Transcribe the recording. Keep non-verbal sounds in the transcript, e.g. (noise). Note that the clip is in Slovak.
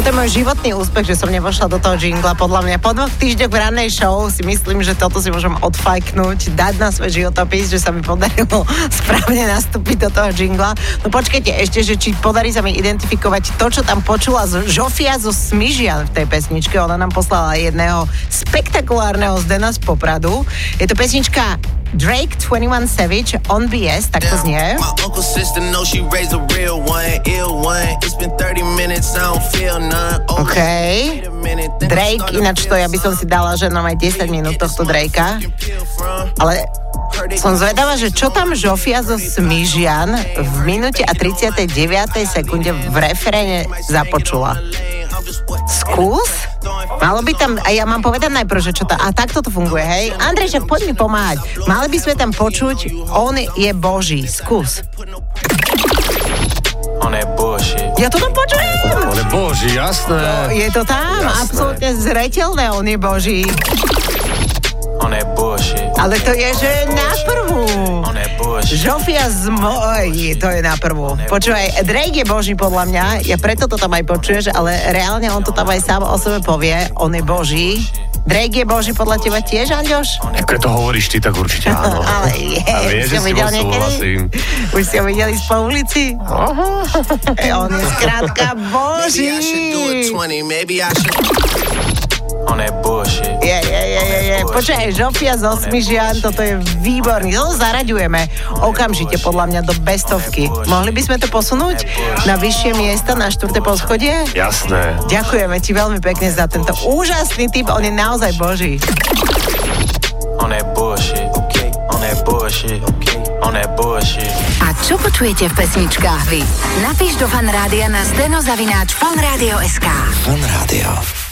je môj životný úspech, že som nevošla do toho jingla. Podľa mňa po dvoch týždňoch v ranej show si myslím, že toto si môžem odfajknúť, dať na svoj životopis, že sa mi podarilo (laughs) správne nastúpiť do toho jingla. No počkajte ešte, že či podarí sa mi identifikovať to, čo tam počula Žofia zo Smižian v tej pesničke. Ona nám poslala jedného spektakulárneho Zdena z Popradu. Je to pesnička Drake 21 Savage on BS, tak to znie. OK. Drake, ináč to ja by som si dala, že nám aj 10 minút tohto Drakea. Ale som zvedavá, že čo tam Žofia zo Smižian v minúte a 39. sekunde v referéne započula. Skús? Malo by tam, a ja mám povedať najprv, že čo to, a takto to funguje, hej? Andrej, však poď mi pomáhať. Mali by sme tam počuť, on je Boží. Skús. On je bullshit. Ja to tam počujem. On je Boží, jasné. Je to tam, Jasné. absolútne zretelné, on je Boží. On je bullshit. Ale to je, že na prvú. On je. Žofia z moj, to je na prvú. Počúvaj, Drake je Boží podľa mňa, ja preto to tam aj počuješ, ale reálne on to tam aj sám o sebe povie, on je Boží. Drake je Boží podľa teba tiež, Anďoš? Keď to hovoríš ty, tak určite (laughs) áno. Ale je, A vieš, už že si ho s videl niekedy? Už si ho videli po ulici? E, on je skrátka Boží. On je bullshit. Počkaj, Žofia z Osmižian, toto je výborný. To zaraďujeme okamžite podľa mňa do bestovky. Mohli by sme to posunúť na vyššie miesta, na štvrté poschodie? Jasné. Ďakujeme ti veľmi pekne za tento úžasný typ, on je naozaj boží. On je bullshit. On je bullshit. On je bullshit. A čo počujete v pesničkách vy? Napíš do fanrádia na steno zavináč fanradio.sk. Fan Rádio.